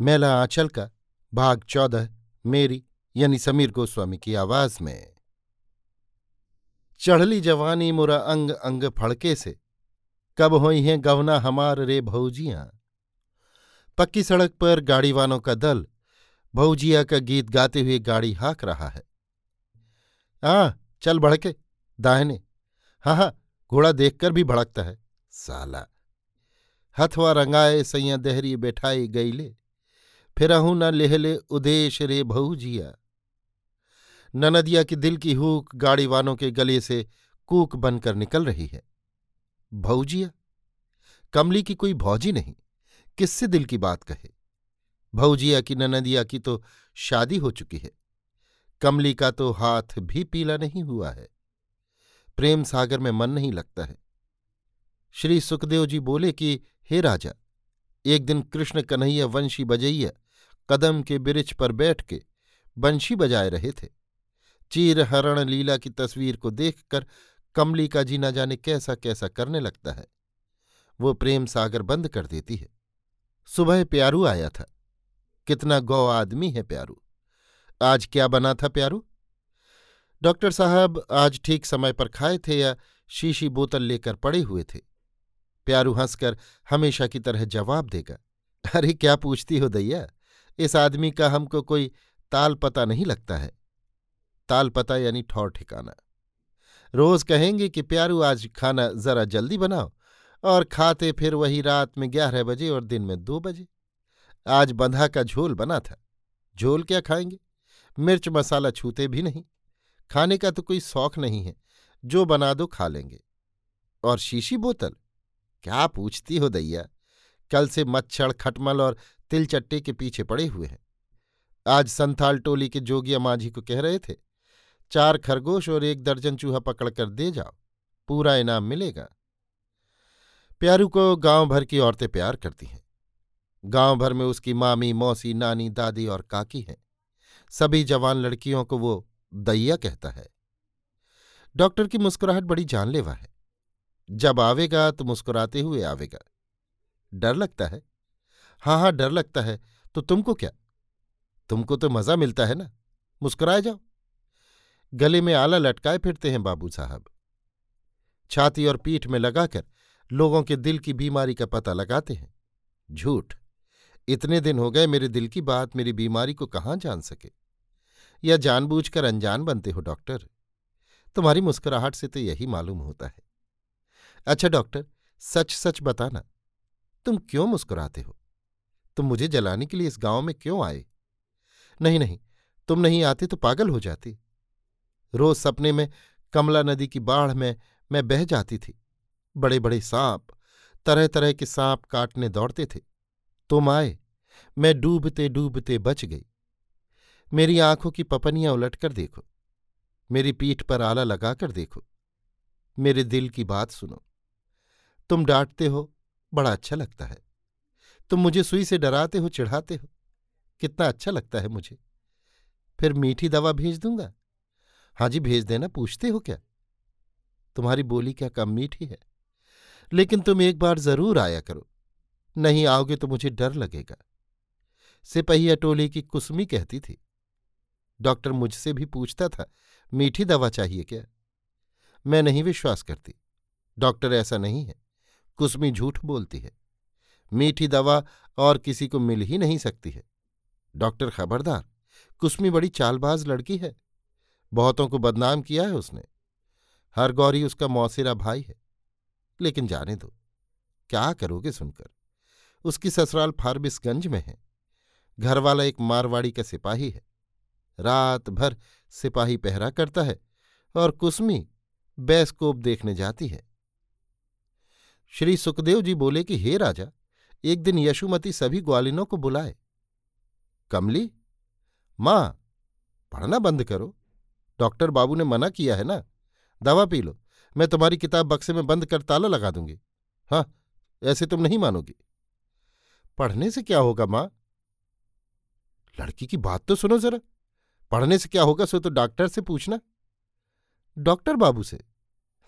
मेला आंचल का, भाग चौदह, मेरी, यानी समीर गोस्वामी की आवाज़ में। चढ़ली जवानी मुरा अंग अंग फड़के से, कब होई हैं गवना हमार रे भौजियाँ। पक्की सड़क पर गाड़ीवानों का दल, भौजिया का गीत गाते हुए गाड़ी हाँक रहा है। आ चल भड़के, दाहिने। हाँ हाँ घोड़ा देखकर भी भड़कता है, साला। हथवा रंगाए सैया देहरी बैठाई गईले। फिरहू न लेहले उदेश रे भऊजिया ननदिया की दिल की हूक गाड़ी वालों के गले से कूक बनकर निकल रही है। भौजिया कमली की कोई भौजी नहीं, किससे दिल की बात कहे? भौजिया की ननदिया की तो शादी हो चुकी है। कमली का तो हाथ भी पीला नहीं हुआ है। प्रेम सागर में मन नहीं लगता है। श्री सुखदेव जी बोले कि, हे राजा, एक दिन कृष्ण कन्हैया वंशी बजैया कदम के बिरिछ पर बैठ के बंशी बजाए रहे थे। चीर हरण लीला की तस्वीर को देखकर कमली का जी न जाने कैसा कैसा करने लगता है, वो प्रेम सागर बंद कर देती है। सुबह प्यारू आया था। कितना गौ आदमी है प्यारू। आज क्या बना था प्यारू? डॉक्टर साहब आज ठीक समय पर खाए थे या शीशी बोतल लेकर पड़े हुए थे? प्यारू हंसकर हमेशा की तरह जवाब देगा, अरे क्या पूछती हो दैया? इस आदमी का हमको कोई ताल पता नहीं लगता है। ताल पता यानी ठौर ठिकाना। रोज कहेंगे कि, प्यारू, आज खाना जरा जल्दी बनाओ। और खाते फिर वही रात में ग्यारह बजे और दिन में दो बजे। आज बंधा का झोल बना था। झोल क्या खाएँगे? मिर्च मसाला छूते भी नहीं। खाने का तो कोई शौक नहीं है। जो बना दो खा लेंगे। और शीशी बोतल? क्या पूछती हो, दैया? कल से मच्छर खटमल और तिलचट्टे के पीछे पड़े हुए हैं। आज संथाल टोली के जोगिया माझी को कह रहे थे, चार खरगोश और एक दर्जन चूहा पकड़कर दे जाओ, पूरा इनाम मिलेगा। प्यारू को गाँव भर की औरतें प्यार करती हैं। गाँव भर में उसकी मामी, मौसी, नानी, दादी और काकी हैं। सभी जवान लड़कियों को वो दैया कहता है। डॉक्टर की मुस्कुराहट बड़ी जानलेवा है। जब आवेगा तो मुस्कुराते हुए आवेगा। डर लगता है। हाँ हाँ डर लगता है। तो तुमको क्या? तुमको तो मज़ा मिलता है ना? मुस्कुराए जाओ। गले में आला लटकाए फिरते हैं बाबू साहब। छाती और पीठ में लगाकर लोगों के दिल की बीमारी का पता लगाते हैं। झूठ। इतने दिन हो गए मेरे दिल की बात मेरी बीमारी को कहाँ जान सके? या जानबूझकर अनजान बनते हो डॉक्टर? तुम्हारी मुस्कुराहट से तो यही मालूम होता है। अच्छा डॉक्टर सच सच बताना। तुम क्यों मुस्कुराते हो? तुम मुझे जलाने के लिए इस गाँव में क्यों आए? नहीं नहीं, तुम नहीं आते तो पागल हो जाती। रोज सपने में कमला नदी की बाढ़ में मैं बह जाती थी। बड़े बड़े सांप तरह तरह के सांप काटने दौड़ते थे। तुम आए, मैं डूबते डूबते बच गई। मेरी आँखों की पपनियाँ उलटकर देखो। मेरी पीठ पर आला लगाकर देखो। मेरे दिल की बात सुनो। तुम डांटते हो बड़ा अच्छा लगता है। तुम मुझे सुई से डराते हो, चिढ़ाते हो। कितना अच्छा लगता है मुझे। फिर मीठी दवा भेज दूँगा। हाँ जी, भेज देना, पूछते हो क्या? तुम्हारी बोली क्या कम मीठी है? लेकिन तुम एक बार ज़रूर आया करो। नहीं आओगे तो मुझे डर लगेगा। सिपहिया टोली की कुसमी कहती थी। डॉक्टर मुझसे भी पूछता था, मीठी दवा चाहिए क्या? मैं नहीं विश्वास करती। डॉक्टर, ऐसा नहीं है। कुसमी झूठ बोलती है। मीठी दवा और किसी को मिल ही नहीं सकती है। डॉक्टर खबरदार, कुसमी बड़ी चालबाज लड़की है। बहुतों को बदनाम किया है उसने। हर गौरी उसका मौसेरा भाई है। लेकिन जाने दो, क्या करोगे सुनकर? उसकी ससुराल फारबिसगंज में है। घरवाला एक मारवाड़ी का सिपाही है। रात भर सिपाही पहरा करता है और कुसमी बैस्कोप देखने जाती है। श्री सुखदेव जी बोले कि, हे राजा, एक दिन यशुमती सभी ग्वालिनों को बुलाए। कमली, माँ, पढ़ना बंद करो। डॉक्टर बाबू ने मना किया है ना? दवा पी लो। मैं तुम्हारी किताब बक्से में बंद कर ताला लगा दूँगी। हाँ ऐसे तुम नहीं मानोगी। पढ़ने से क्या होगा, माँ? लड़की की बात तो सुनो जरा। पढ़ने से क्या होगा, सो तो डॉक्टर से पूछना। डॉक्टर बाबू से?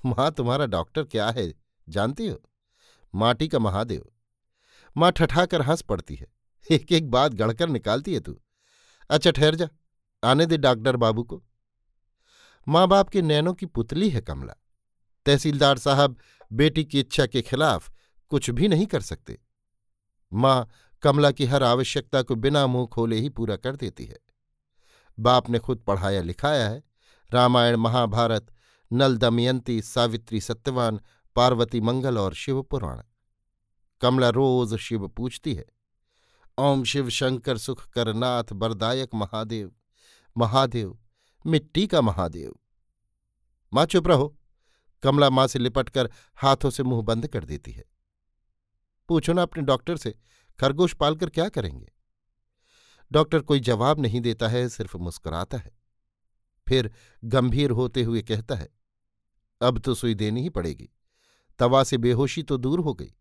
माँ, तुम्हारा डॉक्टर क्या है? जानती हो? माटी का महादेव। माँ ठठाकर हंस पड़ती है। एक एक बात गढ़कर निकालती है तू। अच्छा ठहर जा। आने दे डॉक्टर बाबू को। माँ बाप के नैनों की पुतली है कमला। तहसीलदार साहब बेटी की इच्छा के खिलाफ कुछ भी नहीं कर सकते। माँ कमला की हर आवश्यकता को बिना मुँह खोले ही पूरा कर देती है। बाप ने खुद पढ़ाया लिखाया है। रामायण, महाभारत नल दमयंती सावित्री, सत्यवान पार्वती मंगल और शिव पुराण। कमला रोज शिव पूछती है। ओम शिव शंकर सुख करनाथ बरदायक महादेव महादेव, मिट्टी का महादेव। माँ चुप रहो। कमला माँ से लिपटकर हाथों से मुँह बंद कर देती है। पूछो ना अपने डॉक्टर से, खरगोश पालकर क्या करेंगे? डॉक्टर कोई जवाब नहीं देता है, सिर्फ़ मुस्कुराता है। फिर गंभीर होते हुए कहता है, अब तो सुई देनी ही पड़ेगी। तवा से बेहोशी तो दूर हो गई,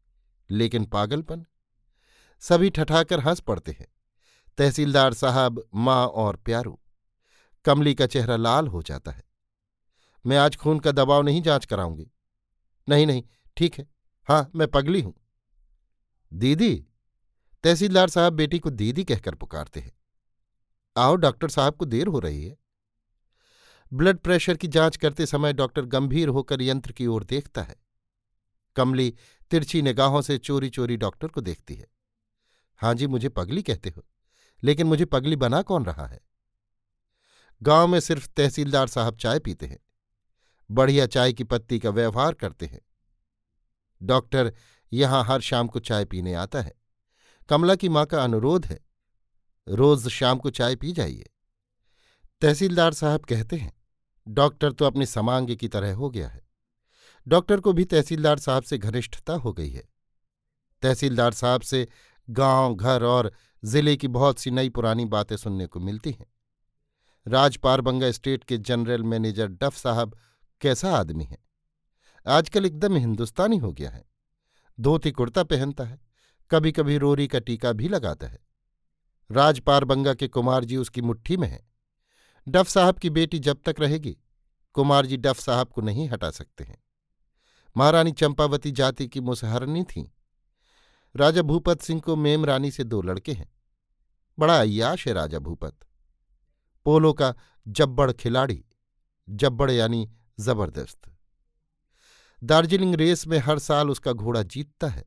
लेकिन पागलपन? सभी ठठाकर हंस पड़ते हैं। तहसीलदार साहब, माँ और प्यारू। कमली का चेहरा लाल हो जाता है। मैं आज खून का दबाव नहीं जाँच कराऊँगी। नहीं नहीं, ठीक है। हाँ मैं पगली हूँ। दीदी, तहसीलदार साहब बेटी को दीदी कहकर पुकारते हैं। आओ, डॉक्टर साहब को देर हो रही है। ब्लड प्रेशर की जाँच करते समय डॉक्टर गंभीर होकर यंत्र की ओर देखता है। कमली तिरछी निगाहों से चोरी चोरी डॉक्टर को देखती है। हाँ जी, मुझे पगली कहते हो, लेकिन मुझे पगली बना कौन रहा है? गाँव में सिर्फ़ तहसीलदार साहब चाय पीते हैं, बढ़िया चाय की पत्ती का व्यवहार करते हैं। डॉक्टर यहाँ हर शाम को चाय पीने आता है। कमला की माँ का अनुरोध है, रोज शाम को चाय पी जाइए। तहसीलदार साहब कहते हैं, डॉक्टर तो अपने समांग की तरह हो गया है। डॉक्टर को भी तहसीलदार साहब से घनिष्ठता हो गई है। तहसीलदार साहब से गाँव, घर और ज़िले की बहुत सी नई पुरानी बातें सुनने को मिलती हैं। राजपारबंगा स्टेट के जनरल मैनेजर डफ साहब कैसा आदमी है? आजकल एकदम हिंदुस्तानी हो गया है। धोती कुर्ता पहनता है कभी कभी रोरी का टीका भी लगाता है। राजपारबंगा के कुमार जी उसकी मुट्ठी में है। डफ साहब की बेटी जब तक रहेगी, कुमार जी डफ साहब को नहीं हटा सकते हैं। महारानी चंपावती जाति की मुसहरनी थीं। राजा भूपत सिंह को मेम रानी से दो लड़के हैं। बड़ा अयाश है राजा भूपत। पोलो का जब्बड़ खिलाड़ी, जब्बड़ यानी ज़बरदस्त। दार्जिलिंग रेस में हर साल उसका घोड़ा जीतता है।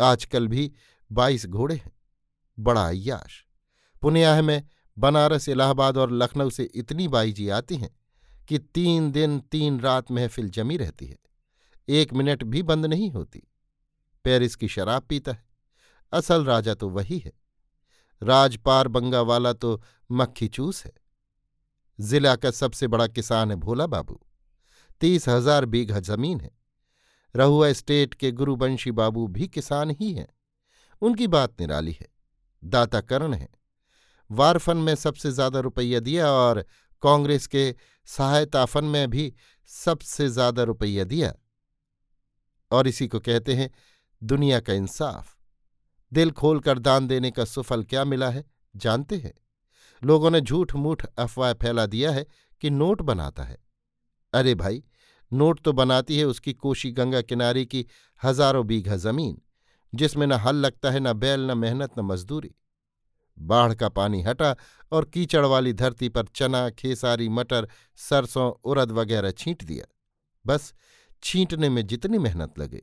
आजकल भी बाईस घोड़े हैं। बड़ा अयाश पुण्याह में बनारस, इलाहाबाद और लखनऊ से इतनी बाईजी आती हैं कि तीन दिन, तीन रात महफिल जमी रहती है। एक मिनट भी बंद नहीं होती। पेरिस की शराब पीता है। असल राजा तो वही है। राजपार बंगा वाला तो मक्खी चूस है। जिला का सबसे बड़ा किसान है भोला बाबू। तीस हज़ार बीघा ज़मीन है। रहुआ स्टेट के गुरुवंशी बाबू भी किसान ही हैं। उनकी बात निराली है। दाता कर्ण है। वारफन में सबसे ज़्यादा रुपया दिया और कांग्रेस के सहायताफन में भी सबसे ज़्यादा रुपया दिया। और इसी को कहते हैं, दुनिया का इंसाफ। दिल खोलकर दान देने का सुफल क्या मिला है, जानते हैं। लोगों ने झूठ मूठ अफवाह फैला दिया है कि नोट बनाता है। अरे भाई, नोट तो बनाती है उसकी कोशी गंगा किनारे की हज़ारों बीघा ज़मीन, जिसमें न हल लगता है, न बैल, न मेहनत, न मजदूरी। बाढ़ का पानी हटा और कीचड़ वाली धरती पर चना, खेसारी, मटर, सरसों, उरद वगैरह छींट दिया। बस छींटने में जितनी मेहनत लगे।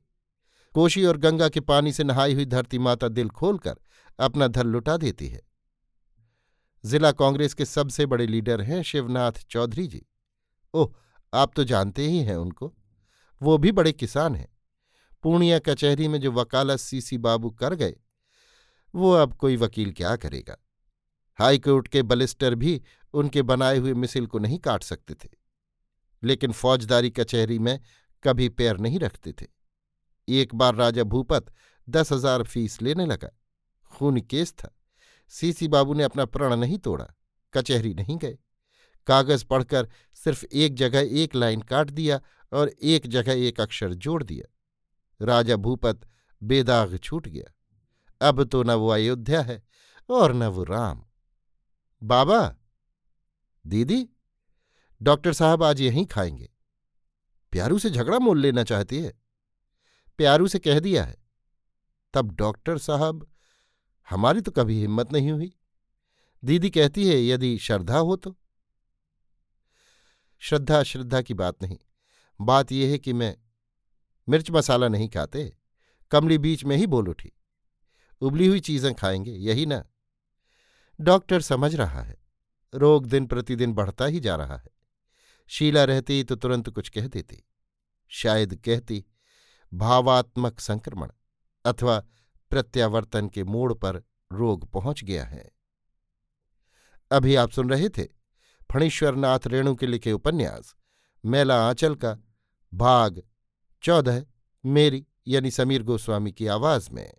कोशी और गंगा के पानी से नहाई हुई धरती माता दिल खोलकर अपना धर लुटा देती है। जिला कांग्रेस के सबसे बड़े लीडर हैं शिवनाथ चौधरी जी। ओह, आप तो जानते ही हैं उनको। वो भी बड़े किसान हैं। पूर्णिया कचहरी में जो वकालत सीसी बाबू कर गए, वो अब कोई वकील क्या करेगा? हाईकोर्ट के बलिस्टर भी उनके बनाए हुए मिसिल को नहीं काट सकते थे। लेकिन फौजदारी कचहरी में कभी पैर नहीं रखते थे। एक बार राजा भूपत दस हज़ार फ़ीस लेने लगा। खून केस था। सीसी बाबू ने अपना प्रण नहीं तोड़ा। कचहरी नहीं गए। कागज़ पढ़कर सिर्फ़ एक जगह एक लाइन काट दिया और एक जगह एक अक्षर जोड़ दिया। राजा भूपत बेदाग छूट गया। अब तो न वो अयोध्या है और न वो राम। बाबा, दीदी, डॉक्टर साहब आज यहीं खाएँगे। प्यारू से झगड़ा मोल लेना चाहती है। प्यारू से कह दिया है। तब डॉक्टर साहब, हमारी तो कभी हिम्मत नहीं हुई। दीदी कहती है, यदि श्रद्धा हो तो। श्रद्धा श्रद्धा की बात नहीं। बात यह है कि मैं मिर्च मसाला नहीं खाते, कमली बीच में ही बोल उठी। उबली हुई चीज़ें खाएँगे, यही ना। डॉक्टर समझ रहा है। रोग दिन प्रतिदिन बढ़ता ही जा रहा है। शीला रहती तो तुरंत कुछ कह देती, शायद कहती, भावात्मक संक्रमण अथवा प्रत्यावर्तन के मोड़ पर रोग पहुँच गया है। अभी आप सुन रहे थे फणीश्वरनाथ रेणु के लिखे उपन्यास, मेला आंचल का भाग चौदह, मेरी यानी समीर गोस्वामी की आवाज़ में।